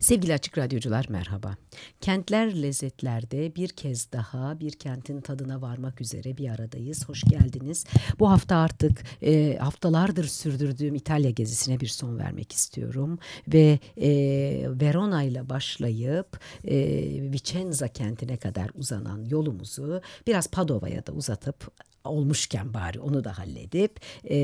Sevgili Açık Radyocular merhaba. Kentler lezzetlerde bir kez daha bir kentin tadına varmak üzere bir aradayız. Hoş geldiniz. Bu hafta artık e, haftalardır sürdürdüğüm İtalya gezisine bir son vermek istiyorum. Ve e, Verona ile başlayıp e, Vicenza kentine kadar uzanan yolumuzu biraz Padova'ya da uzatıp olmuşken bari onu da halledip e,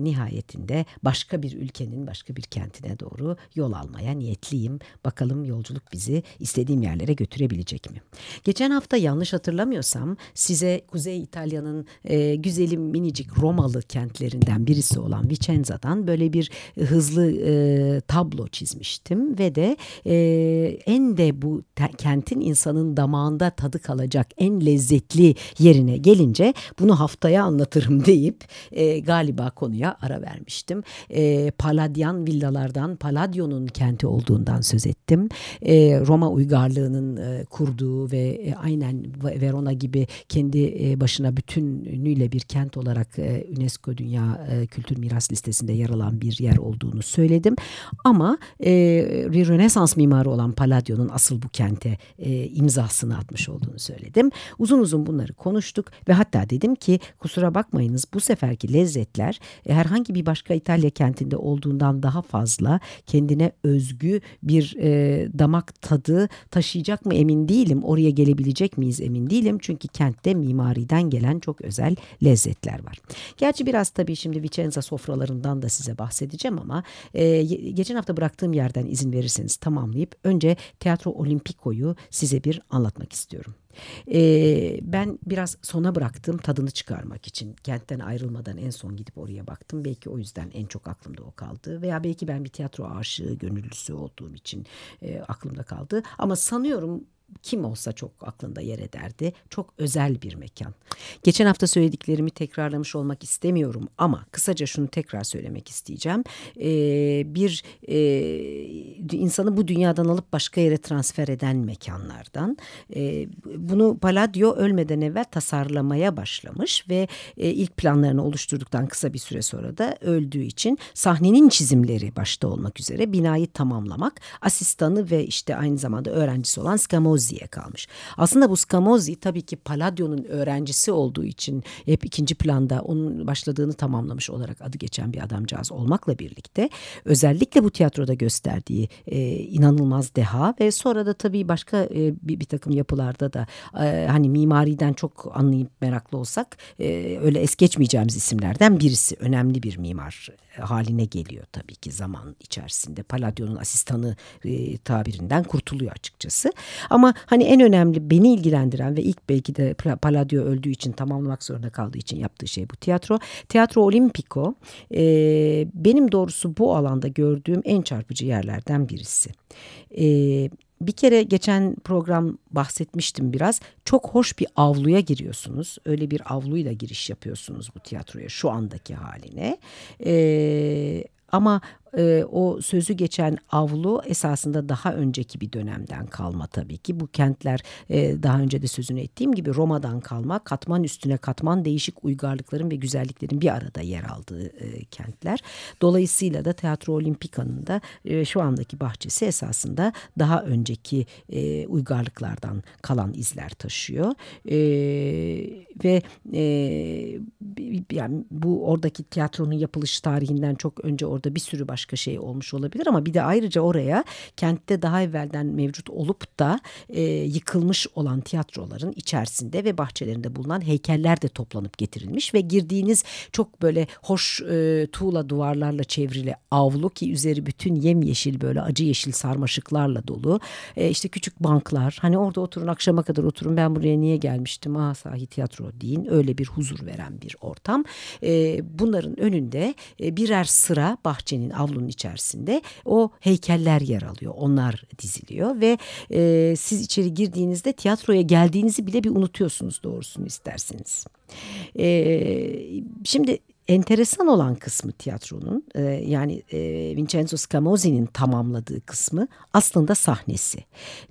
nihayetinde başka bir ülkenin başka bir kentine doğru yol almaya niyetliyim. Bakalım yolculuk bizi istediğim yerlere götürebilecek mi? Geçen hafta yanlış hatırlamıyorsam size Kuzey İtalya'nın e, güzelim minicik Romalı kentlerinden birisi olan Vicenza'dan böyle bir hızlı e, tablo çizmiştim ve de e, en de bu kentin insanın damağında tadı kalacak en lezzetli yerine gelince bunu haftaya anlatırım deyip e, galiba konuya ara vermiştim. E, Paladyan villalardan Palladio'nun kenti olduğundan söz ettim. E, Roma uygarlığının e, kurduğu ve e, aynen Verona gibi kendi e, başına bütünüyle bir kent olarak e, UNESCO Dünya e, Kültür Miras Listesi'nde yer alan bir yer olduğunu söyledim. Ama e, bir Rönesans mimarı olan Palladio'nun asıl bu kente e, imzasını atmış olduğunu söyledim. Uzun uzun bunları konuştuk ve hatta dedim ki kusura bakmayınız bu seferki lezzetler e, herhangi bir başka İtalya kentinde olduğundan daha fazla kendine özgü bir e, damak tadı taşıyacak mı emin değilim. Oraya gelebilecek miyiz emin değilim. Çünkü kentte mimariden gelen çok özel lezzetler var. Gerçi biraz tabii şimdi Vicenza sofralarından da size bahsedeceğim ama e, geçen hafta bıraktığım yerden izin verirseniz tamamlayıp önce Teatro Olimpico'yu size bir anlatmak istiyorum. Ee, ben biraz sona bıraktım tadını çıkarmak için. Kentten ayrılmadan en son gidip oraya baktım. Belki o yüzden en çok aklımda o kaldı. Veya belki ben bir tiyatro aşığı, gönüllüsü olduğum için e, aklımda kaldı. Ama sanıyorum kim olsa çok aklında yer ederdi. Çok özel bir mekan. Geçen hafta söylediklerimi tekrarlamış olmak istemiyorum ama kısaca şunu tekrar söylemek isteyeceğim. Ee, bir e, insanı bu dünyadan alıp başka yere transfer eden mekanlardan. E, bunu Palladio ölmeden evvel tasarlamaya başlamış ve e, ilk planlarını oluşturduktan kısa bir süre sonra da öldüğü için sahnenin çizimleri başta olmak üzere binayı tamamlamak, asistanı ve işte aynı zamanda öğrencisi olan Scamozzi Scamozzi'ye kalmış. Aslında bu Scamozzi tabii ki Palladio'nun öğrencisi olduğu için hep ikinci planda onun başladığını tamamlamış olarak adı geçen bir adamcağız olmakla birlikte özellikle bu tiyatroda gösterdiği e, inanılmaz deha ve sonra da tabii başka e, bir, bir takım yapılarda da e, hani mimariden çok anlayıp meraklı olsak e, öyle es geçmeyeceğimiz isimlerden birisi önemli bir mimar haline geliyor tabii ki zaman içerisinde. Palladio'nun asistanı e, tabirinden kurtuluyor açıkçası. Ama hani en önemli beni ilgilendiren ve ilk belki de Palladio öldüğü için tamamlamak zorunda kaldığı için yaptığı şey bu tiyatro. Tiyatro Olimpico e, benim doğrusu bu alanda gördüğüm en çarpıcı yerlerden birisi. E, bir kere geçen program bahsetmiştim biraz. Çok hoş bir avluya giriyorsunuz. Öyle bir avluyla giriş yapıyorsunuz bu tiyatroya şu andaki haline. Ee, ama e, o sözü geçen avlu esasında daha önceki bir dönemden kalma tabii ki. Bu kentler e, daha önce de sözünü ettiğim gibi Roma'dan kalma katman üstüne katman değişik uygarlıkların ve güzelliklerin bir arada yer aldığı e, kentler. Dolayısıyla da Teatro Olimpika'nın da e, şu andaki bahçesi esasında daha önceki e, uygarlıklardan kalan izler taşıyor. E, ve e, yani bu oradaki tiyatronun yapılış tarihinden çok önce orada bir sürü başka başka şey olmuş olabilir ama bir de ayrıca oraya kentte daha evvelden mevcut olup da e, yıkılmış olan tiyatroların içerisinde ve bahçelerinde bulunan heykeller de toplanıp getirilmiş ve girdiğiniz çok böyle hoş e, tuğla duvarlarla çevrili avlu ki üzeri bütün yemyeşil böyle acı yeşil sarmaşıklarla dolu. E, işte küçük banklar hani orada oturun akşama kadar oturun ben buraya niye gelmiştim ah sahi tiyatro deyin öyle bir huzur veren bir ortam. E, bunların önünde e, birer sıra bahçenin avlu tablonun içerisinde o heykeller yer alıyor. Onlar diziliyor ve e, siz içeri girdiğinizde tiyatroya geldiğinizi bile bir unutuyorsunuz doğrusunu isterseniz. E, şimdi enteresan olan kısmı tiyatronun e, yani e, Vincenzo Scamozzi'nin tamamladığı kısmı aslında sahnesi.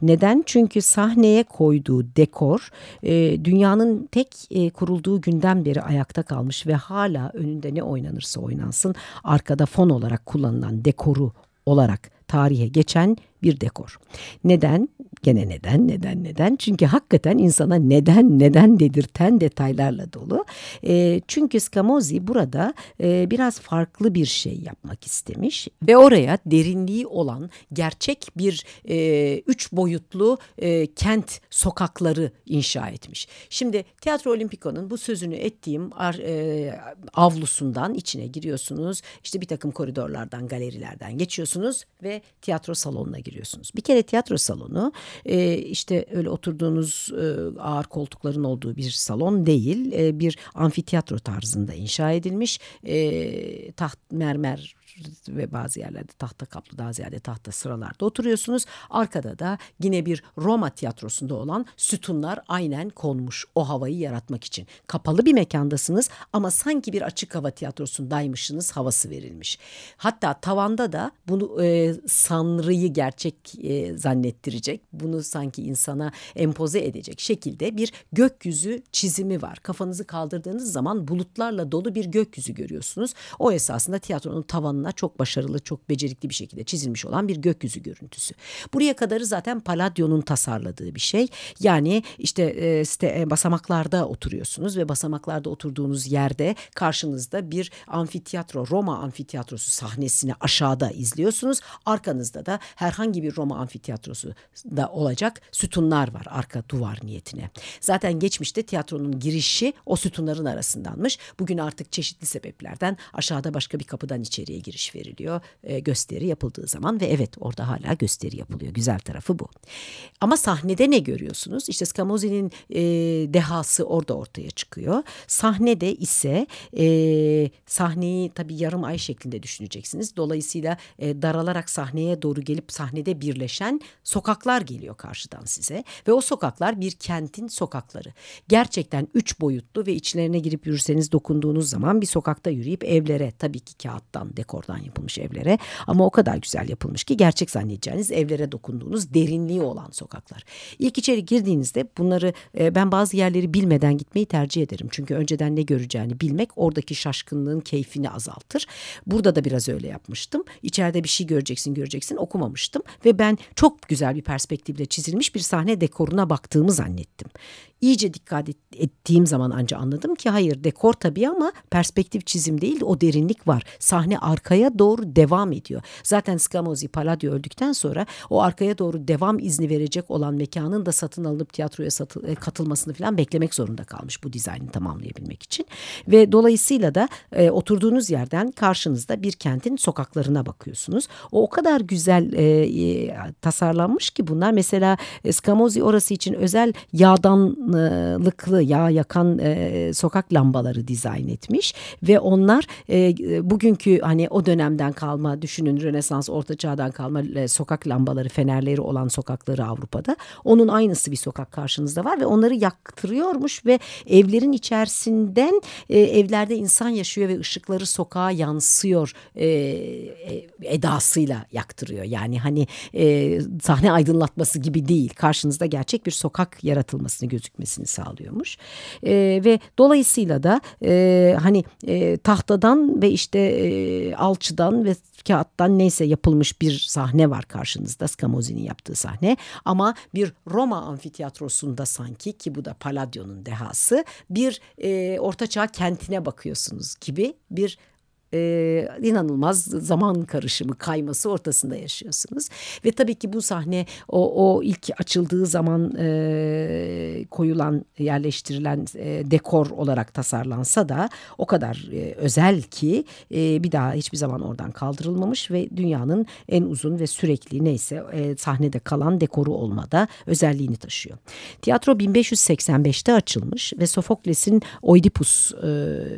Neden? Çünkü sahneye koyduğu dekor e, dünyanın tek e, kurulduğu günden beri ayakta kalmış ve hala önünde ne oynanırsa oynansın arkada fon olarak kullanılan dekoru olarak tarihe geçen bir dekor. Neden? Gene neden, neden, neden? Çünkü hakikaten insana neden, neden dedirten detaylarla dolu. E, çünkü Scamozzi burada e, biraz farklı bir şey yapmak istemiş ve oraya derinliği olan gerçek bir e, üç boyutlu e, kent sokakları inşa etmiş. Şimdi Tiyatro Olimpiko'nun bu sözünü ettiğim ar, e, avlusundan içine giriyorsunuz. İşte bir takım koridorlardan, galerilerden geçiyorsunuz ve tiyatro salonuna giriyorsunuz. Bir kere tiyatro salonu e, işte öyle oturduğunuz e, ağır koltukların olduğu bir salon değil. E, bir amfiteyatro tarzında inşa edilmiş. E, taht mermer ve bazı yerlerde tahta kaplı daha ziyade tahta sıralarda oturuyorsunuz. Arkada da yine bir Roma tiyatrosunda olan sütunlar aynen konmuş o havayı yaratmak için. Kapalı bir mekandasınız ama sanki bir açık hava tiyatrosundaymışsınız havası verilmiş. Hatta tavanda da bunu e, sanrıyı gerçek e, zannettirecek, bunu sanki insana empoze edecek şekilde bir gökyüzü çizimi var. Kafanızı kaldırdığınız zaman bulutlarla dolu bir gökyüzü görüyorsunuz. O esasında tiyatronun tavanına tabanına çok başarılı, çok becerikli bir şekilde çizilmiş olan bir gökyüzü görüntüsü. Buraya kadarı zaten Palladio'nun tasarladığı bir şey. Yani işte e, site, e, basamaklarda oturuyorsunuz ve basamaklarda oturduğunuz yerde karşınızda bir amfiteyatro, Roma amfiteyatrosu sahnesini aşağıda izliyorsunuz. Arkanızda da herhangi bir Roma amfiteyatrosu da olacak sütunlar var arka duvar niyetine. Zaten geçmişte tiyatronun girişi o sütunların arasındanmış. Bugün artık çeşitli sebeplerden aşağıda başka bir kapıdan içeriye giriyor giriş veriliyor e, gösteri yapıldığı zaman ve evet orada hala gösteri yapılıyor. Güzel tarafı bu. Ama sahnede ne görüyorsunuz? İşte Scamozzi'nin e, dehası orada ortaya çıkıyor. Sahnede ise e, sahneyi tabii yarım ay şeklinde düşüneceksiniz. Dolayısıyla daralarak sahneye doğru gelip sahnede birleşen sokaklar geliyor karşıdan size. Ve o sokaklar bir kentin sokakları. Gerçekten üç boyutlu ve içlerine girip yürürseniz dokunduğunuz zaman bir sokakta yürüyüp evlere tabii ki kağıttan dekor dekordan yapılmış evlere ama o kadar güzel yapılmış ki gerçek zannedeceğiniz evlere dokunduğunuz derinliği olan sokaklar. İlk içeri girdiğinizde bunları e, ben bazı yerleri bilmeden gitmeyi tercih ederim. Çünkü önceden ne göreceğini bilmek oradaki şaşkınlığın keyfini azaltır. Burada da biraz öyle yapmıştım. İçeride bir şey göreceksin göreceksin okumamıştım ve ben çok güzel bir perspektifle çizilmiş bir sahne dekoruna baktığımı zannettim iyice dikkat ettiğim zaman ancak anladım ki hayır dekor tabii ama perspektif çizim değil o derinlik var. Sahne arkaya doğru devam ediyor. Zaten Scamozzi Palladio öldükten sonra o arkaya doğru devam izni verecek olan mekanın da satın alınıp tiyatroya satı, e, katılmasını falan beklemek zorunda kalmış bu dizaynı tamamlayabilmek için. Ve dolayısıyla da e, oturduğunuz yerden karşınızda bir kentin sokaklarına bakıyorsunuz. O o kadar güzel e, e, tasarlanmış ki bunlar mesela e, Scamozzi orası için özel yağdan lıklı yağ yakan e, sokak lambaları dizayn etmiş ve onlar e, bugünkü hani o dönemden kalma düşünün Rönesans Orta Çağ'dan kalma e, sokak lambaları fenerleri olan sokakları Avrupa'da onun aynısı bir sokak karşınızda var ve onları yaktırıyormuş ve evlerin içerisinden e, evlerde insan yaşıyor ve ışıkları sokağa yansıyor e, e, edasıyla yaktırıyor yani hani e, sahne aydınlatması gibi değil karşınızda gerçek bir sokak yaratılmasını gözükmesi etmesini sağlıyormuş. E, ve dolayısıyla da e, hani e, tahtadan ve işte e, alçıdan ve kağıttan neyse yapılmış bir sahne var karşınızda Scamozzi'nin yaptığı sahne. Ama bir Roma amfiteyatrosunda sanki ki bu da Palladio'nun dehası bir e, ortaçağ kentine bakıyorsunuz gibi bir e, inanılmaz zaman karışımı kayması ortasında yaşıyorsunuz. Ve tabii ki bu sahne o, o ilk açıldığı zaman e, koyulan yerleştirilen e, dekor olarak tasarlansa da o kadar e, özel ki e, bir daha hiçbir zaman oradan kaldırılmamış ve dünyanın en uzun ve sürekli neyse e, sahnede kalan dekoru olmada özelliğini taşıyor. Tiyatro 1585'te açılmış ve Sofokles'in Oidipus e,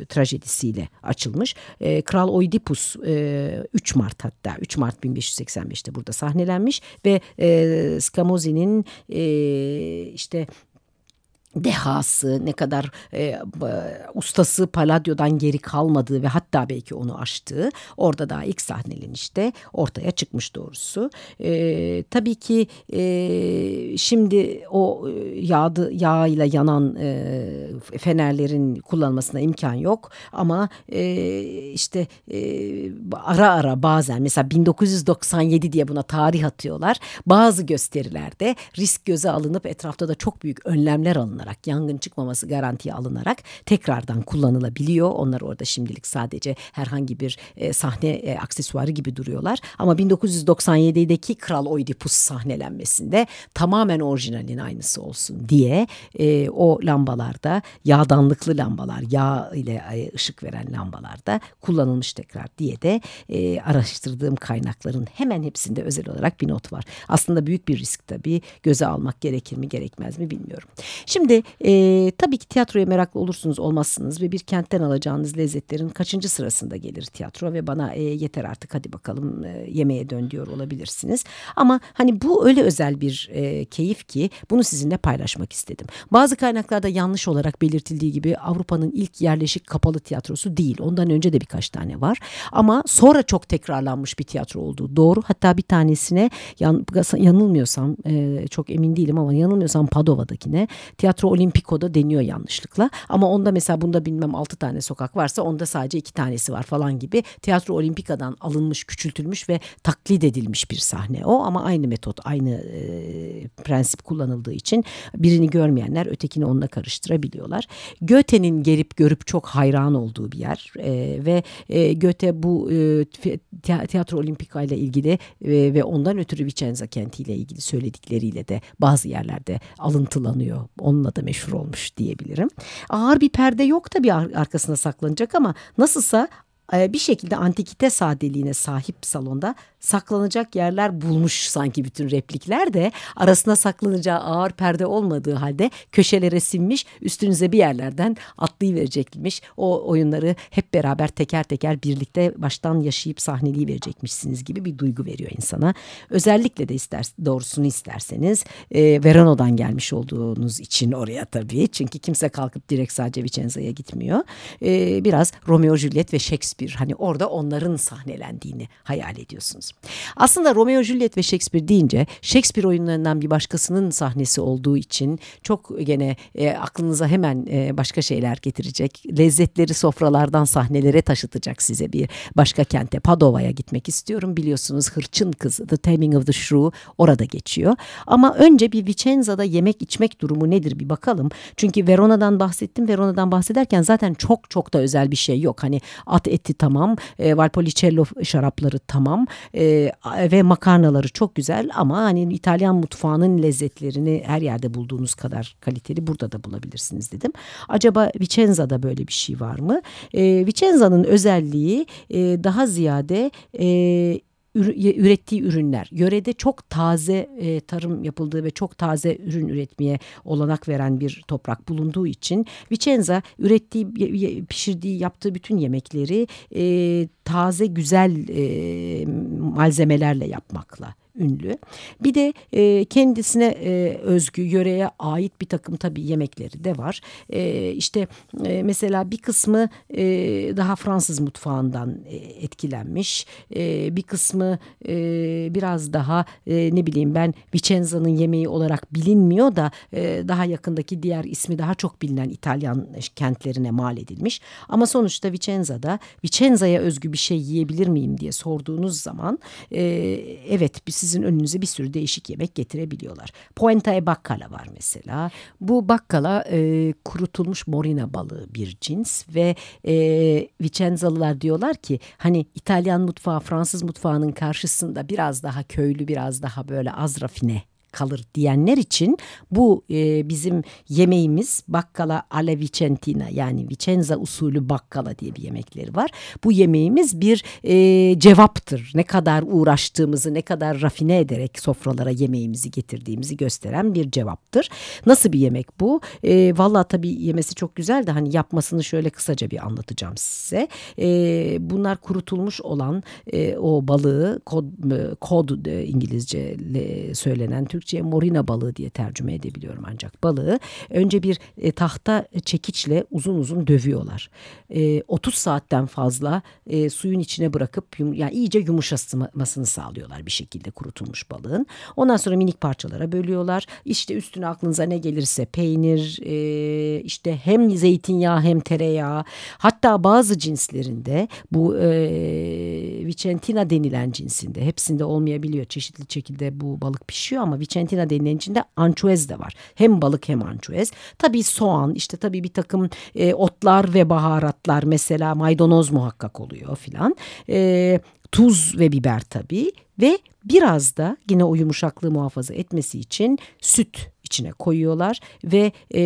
trajedisiyle açılmış. E, Kral Oidipus e, 3 Mart hatta 3 Mart 1585'te burada sahnelenmiş ve e, Scamozzi'nin e, işte dehası, ne kadar e, ustası Palladio'dan geri kalmadığı ve hatta belki onu aştığı orada daha ilk sahnelenişte ortaya çıkmış doğrusu. E, tabii ki e, şimdi o e, yağdı, yağ ile yanan e, fenerlerin kullanılmasına imkan yok ama e, işte e, ara ara bazen mesela 1997 diye buna tarih atıyorlar. Bazı gösterilerde risk göze alınıp etrafta da çok büyük önlemler alınarak alınarak yangın çıkmaması garantiye alınarak tekrardan kullanılabiliyor. Onlar orada şimdilik sadece herhangi bir e, sahne e, aksesuarı gibi duruyorlar. Ama 1997'deki Kral Oidipus sahnelenmesinde tamamen orijinalin aynısı olsun diye e, o lambalarda yağdanlıklı lambalar yağ ile e, ışık veren lambalarda kullanılmış tekrar diye de e, araştırdığım kaynakların hemen hepsinde özel olarak bir not var. Aslında büyük bir risk tabii göze almak gerekir mi gerekmez mi bilmiyorum. Şimdi Şimdi e, tabii ki tiyatroya meraklı olursunuz olmazsınız ve bir kentten alacağınız lezzetlerin kaçıncı sırasında gelir tiyatro ve bana e, yeter artık hadi bakalım e, yemeğe dön diyor olabilirsiniz. Ama hani bu öyle özel bir e, keyif ki bunu sizinle paylaşmak istedim. Bazı kaynaklarda yanlış olarak belirtildiği gibi Avrupa'nın ilk yerleşik kapalı tiyatrosu değil. Ondan önce de birkaç tane var. Ama sonra çok tekrarlanmış bir tiyatro olduğu doğru. Hatta bir tanesine yan, yanılmıyorsam e, çok emin değilim ama yanılmıyorsam Padova'dakine tiyatro Tiyatro Olimpiko'da deniyor yanlışlıkla. Ama onda mesela bunda bilmem altı tane sokak varsa onda sadece iki tanesi var falan gibi. Tiyatro Olimpika'dan alınmış, küçültülmüş ve taklit edilmiş bir sahne o. Ama aynı metot, aynı e, prensip kullanıldığı için birini görmeyenler ötekini onunla karıştırabiliyorlar. Goethe'nin gelip görüp çok hayran olduğu bir yer e, ve e, Goethe bu e, Tiyatro Olimpika ile ilgili e, ve ondan ötürü Vicenza kentiyle ilgili söyledikleriyle de bazı yerlerde alıntılanıyor. Onunla da meşhur olmuş diyebilirim. Ağır bir perde yok tabii arkasına saklanacak ama nasılsa bir şekilde antikite sadeliğine sahip salonda saklanacak yerler bulmuş sanki bütün replikler de arasına saklanacağı ağır perde olmadığı halde köşelere sinmiş üstünüze bir yerlerden atlayıverecekmiş. O oyunları hep beraber teker teker birlikte baştan yaşayıp sahneliği verecekmişsiniz gibi bir duygu veriyor insana. Özellikle de ister, doğrusunu isterseniz e, Verano'dan gelmiş olduğunuz için oraya tabii. Çünkü kimse kalkıp direkt sadece Vicenza'ya gitmiyor. E, biraz Romeo Juliet ve Shakespeare hani orada onların sahnelendiğini hayal ediyorsunuz. Aslında Romeo Juliet ve Shakespeare deyince Shakespeare oyunlarından bir başkasının sahnesi olduğu için çok gene e, aklınıza hemen e, başka şeyler getirecek. Lezzetleri sofralardan sahnelere taşıtacak size bir başka kente Padova'ya gitmek istiyorum. Biliyorsunuz Hırçın Kızı The Taming of the Shrew orada geçiyor. Ama önce bir Vicenza'da yemek içmek durumu nedir bir bakalım. Çünkü Verona'dan bahsettim. Verona'dan bahsederken zaten çok çok da özel bir şey yok. Hani at eti tamam, e, Valpolicella şarapları tamam, e, ve makarnaları çok güzel ama hani İtalyan mutfağının lezzetlerini her yerde bulduğunuz kadar kaliteli burada da bulabilirsiniz dedim. Acaba Vicenza'da böyle bir şey var mı? E, Vicenza'nın özelliği e, daha ziyade e, ürettiği ürünler. Yörede çok taze e, tarım yapıldığı ve çok taze ürün üretmeye olanak veren bir toprak bulunduğu için Vicenza ürettiği, pişirdiği, yaptığı bütün yemekleri e, taze, güzel e, malzemelerle yapmakla ünlü. Bir de e, kendisine e, özgü yöreye ait bir takım tabii yemekleri de var. E, işte e, mesela bir kısmı e, daha Fransız mutfağından e, etkilenmiş. E, bir kısmı e, biraz daha e, ne bileyim ben Vicenza'nın yemeği olarak bilinmiyor da e, daha yakındaki diğer ismi daha çok bilinen İtalyan kentlerine mal edilmiş. Ama sonuçta Vicenza'da Vicenza'ya özgü bir şey yiyebilir miyim diye sorduğunuz zaman e, evet bir sizin önünüze bir sürü değişik yemek getirebiliyorlar. Puenta e baccala var mesela. Bu bakkala e, kurutulmuş morina balığı bir cins ve e, Vicenzalılar diyorlar ki hani İtalyan mutfağı Fransız mutfağının karşısında biraz daha köylü biraz daha böyle az rafine kalır diyenler için bu e, bizim yemeğimiz bakkala alla vicentina yani Vicenza usulü bakkala diye bir yemekleri var. Bu yemeğimiz bir e, cevaptır. Ne kadar uğraştığımızı ne kadar rafine ederek sofralara yemeğimizi getirdiğimizi gösteren bir cevaptır. Nasıl bir yemek bu? E, Valla tabii yemesi çok güzel de hani yapmasını şöyle kısaca bir anlatacağım size. E, bunlar kurutulmuş olan e, o balığı kod, e, kod e, İngilizce söylenen Türk Türkçe'ye morina balığı diye tercüme edebiliyorum ancak balığı önce bir e, tahta çekiçle uzun uzun dövüyorlar. E, 30 saatten fazla e, suyun içine bırakıp yum, yani iyice yumuşamasını sağlıyorlar bir şekilde kurutulmuş balığın. Ondan sonra minik parçalara bölüyorlar. İşte üstüne aklınıza ne gelirse peynir, e, işte hem zeytinyağı hem tereyağı. Hatta bazı cinslerinde bu e, Vicentina denilen cinsinde hepsinde olmayabiliyor. Çeşitli şekilde bu balık pişiyor ama Vicentina denilen içinde ançuez de var. Hem balık hem ançuez. Tabii soğan işte tabii bir takım e, otlar ve baharatlar mesela maydanoz muhakkak oluyor filan. E, tuz ve biber tabii ve biraz da yine o yumuşaklığı muhafaza etmesi için süt içine koyuyorlar ve e,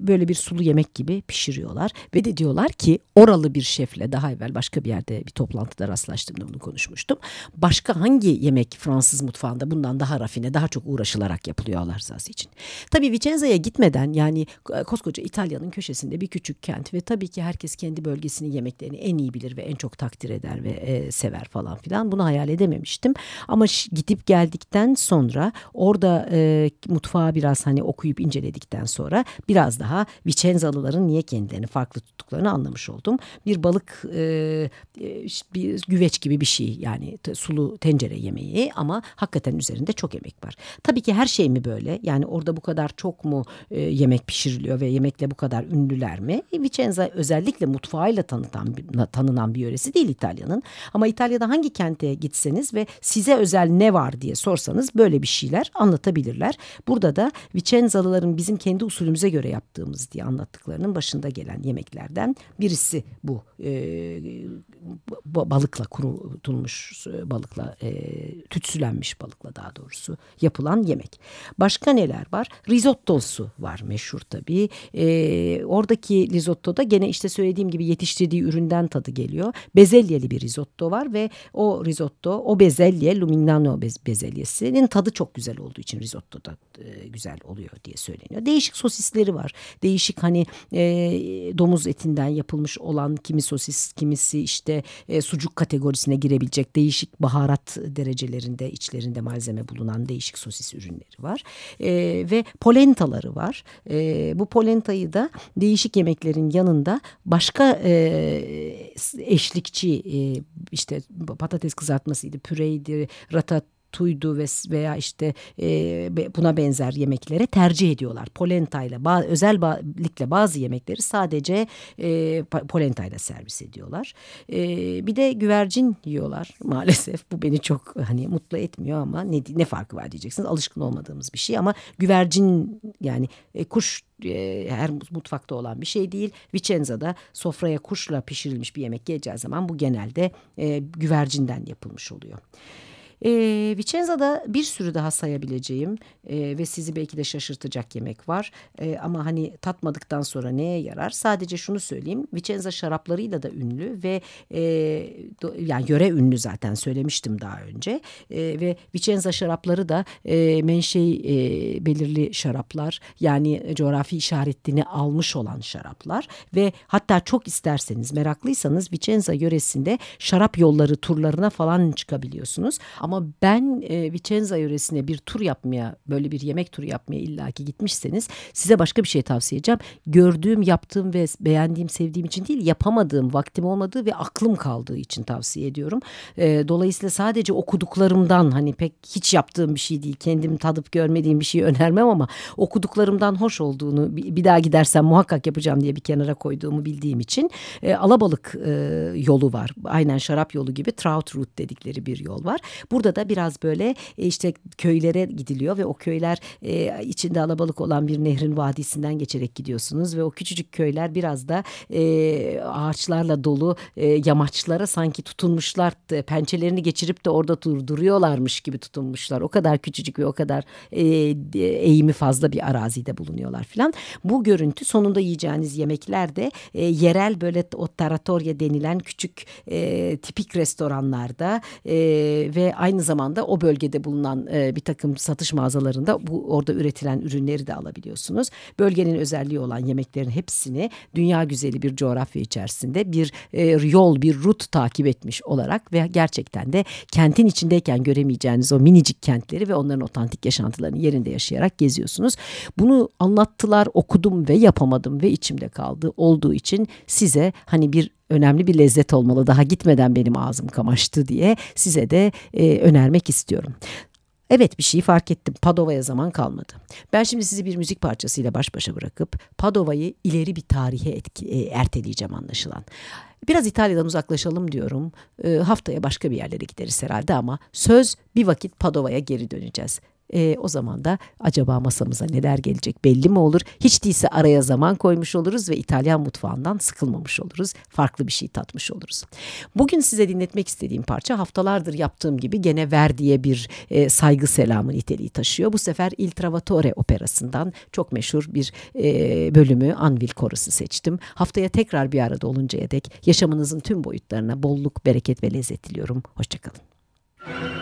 böyle bir sulu yemek gibi pişiriyorlar. Ve de diyorlar ki oralı bir şefle daha evvel başka bir yerde bir toplantıda rastlaştığımda bunu konuşmuştum. Başka hangi yemek Fransız mutfağında bundan daha rafine daha çok uğraşılarak yapılıyor Allah rızası için. Tabii Vicenza'ya gitmeden yani koskoca İtalya'nın köşesinde bir küçük kent ve tabii ki herkes kendi bölgesinin yemeklerini en iyi bilir ve en çok takdir eder ve e, sever falan filan. Bunu hayal edememiştim. Ama gidip geldikten sonra orada e, mutfağa biraz hani okuyup inceledikten sonra biraz daha Vicenzalıların niye kendilerini farklı tuttuklarını anlamış oldum. Bir balık e, e bir güveç gibi bir şey yani sulu tencere yemeği ama hakikaten üzerinde çok emek var. Tabii ki her şey mi böyle? Yani orada bu kadar çok mu e, yemek pişiriliyor ve yemekle bu kadar ünlüler mi? E, Vicenza özellikle mutfağıyla tanıtan, tanınan bir yöresi değil İtalya'nın. Ama İtalya'da hangi kente gitseniz ve size özel ne var diye sorsanız böyle bir şeyler anlatabilirler. Burada da Vicenzalıların bizim kendi usulümüze göre yaptığımız diye anlattıklarının başında gelen yemeklerden birisi bu. E, balıkla kurutulmuş balıkla e, tütsülenmiş balıkla daha doğrusu yapılan yemek. Başka neler var? Risottosu var meşhur tabii. E, oradaki risottoda gene işte söylediğim gibi yetiştirdiği üründen tadı geliyor. Bezelyeli bir risotto var ve o risotto o bezelye Lumignano bezelyesinin tadı çok güzel olduğu için risotto da e, güzel oluyor diye söyleniyor. Değişik sosisleri var. Değişik hani e, domuz etinden yapılmış olan kimi sosis, kimisi işte e, sucuk kategorisine girebilecek değişik baharat derecelerinde içlerinde malzeme bulunan değişik sosis ürünleri var. E, ve polentaları var. E, bu polentayı da değişik yemeklerin yanında başka e, eşlikçi e, işte patates kızartmasıydı, püreydi, ratat tuydu ve veya işte e, buna benzer yemeklere tercih ediyorlar. Polenta ile özellikle bazı yemekleri sadece e, polenta servis ediyorlar. E, bir de güvercin yiyorlar maalesef. Bu beni çok hani mutlu etmiyor ama ne, ne farkı var diyeceksiniz. Alışkın olmadığımız bir şey ama güvercin yani e, kuş e, her mutfakta olan bir şey değil. Vicenza'da sofraya kuşla pişirilmiş bir yemek geleceği zaman bu genelde e, güvercinden yapılmış oluyor. E, Vicenza'da bir sürü daha sayabileceğim e, ve sizi belki de şaşırtacak yemek var. E, ama hani tatmadıktan sonra neye yarar? Sadece şunu söyleyeyim. Vicenza şaraplarıyla da ünlü ve e, do, yani yöre ünlü zaten söylemiştim daha önce. E, ve Vicenza şarapları da e, menşei e, belirli şaraplar yani coğrafi işaretini almış olan şaraplar ve hatta çok isterseniz meraklıysanız Vicenza yöresinde şarap yolları turlarına falan çıkabiliyorsunuz. Ama ama ben e, Vicenza yöresine bir tur yapmaya, böyle bir yemek turu yapmaya illaki gitmişseniz size başka bir şey tavsiye edeceğim. Gördüğüm, yaptığım ve beğendiğim, sevdiğim için değil, yapamadığım, vaktim olmadığı ve aklım kaldığı için tavsiye ediyorum. E, dolayısıyla sadece okuduklarımdan hani pek hiç yaptığım bir şey değil, kendim tadıp görmediğim bir şeyi önermem ama okuduklarımdan hoş olduğunu bir daha gidersem muhakkak yapacağım diye bir kenara koyduğumu bildiğim için e, alabalık e, yolu var. Aynen şarap yolu gibi trout route dedikleri bir yol var. Burada Burada da biraz böyle e, işte köylere gidiliyor ve o köyler e, içinde alabalık olan bir nehrin vadisinden geçerek gidiyorsunuz ve o küçücük köyler biraz da e, ağaçlarla dolu e, yamaçlara sanki tutunmuşlar pençelerini geçirip de orada dur, duruyorlarmış gibi tutunmuşlar. O kadar küçücük ve o kadar e, eğimi fazla bir arazide bulunuyorlar filan. Bu görüntü sonunda yiyeceğiniz yemekler de e, yerel böyle o taratorya denilen küçük e, tipik restoranlarda e, ve aynı zamanda o bölgede bulunan e, bir takım satış mağazalarında bu orada üretilen ürünleri de alabiliyorsunuz. Bölgenin özelliği olan yemeklerin hepsini dünya güzeli bir coğrafya içerisinde bir e, yol, bir rut takip etmiş olarak ve gerçekten de kentin içindeyken göremeyeceğiniz o minicik kentleri ve onların otantik yaşantılarını yerinde yaşayarak geziyorsunuz. Bunu anlattılar, okudum ve yapamadım ve içimde kaldı olduğu için size hani bir önemli bir lezzet olmalı daha gitmeden benim ağzım kamaştı diye size de e, önermek istiyorum. Evet bir şeyi fark ettim. Padova'ya zaman kalmadı. Ben şimdi sizi bir müzik parçasıyla baş başa bırakıp Padova'yı ileri bir tarihe etki, e, erteleyeceğim anlaşılan. Biraz İtalya'dan uzaklaşalım diyorum. E, haftaya başka bir yerlere gideriz herhalde ama söz bir vakit Padova'ya geri döneceğiz. E, o zaman da acaba masamıza neler gelecek belli mi olur? Hiç değilse araya zaman koymuş oluruz ve İtalyan mutfağından sıkılmamış oluruz. Farklı bir şey tatmış oluruz. Bugün size dinletmek istediğim parça haftalardır yaptığım gibi gene Verdi'ye bir e, saygı selamı niteliği taşıyor. Bu sefer Il Travatore operasından çok meşhur bir e, bölümü Anvil Korusu seçtim. Haftaya tekrar bir arada oluncaya dek yaşamınızın tüm boyutlarına bolluk, bereket ve lezzet diliyorum. Hoşçakalın.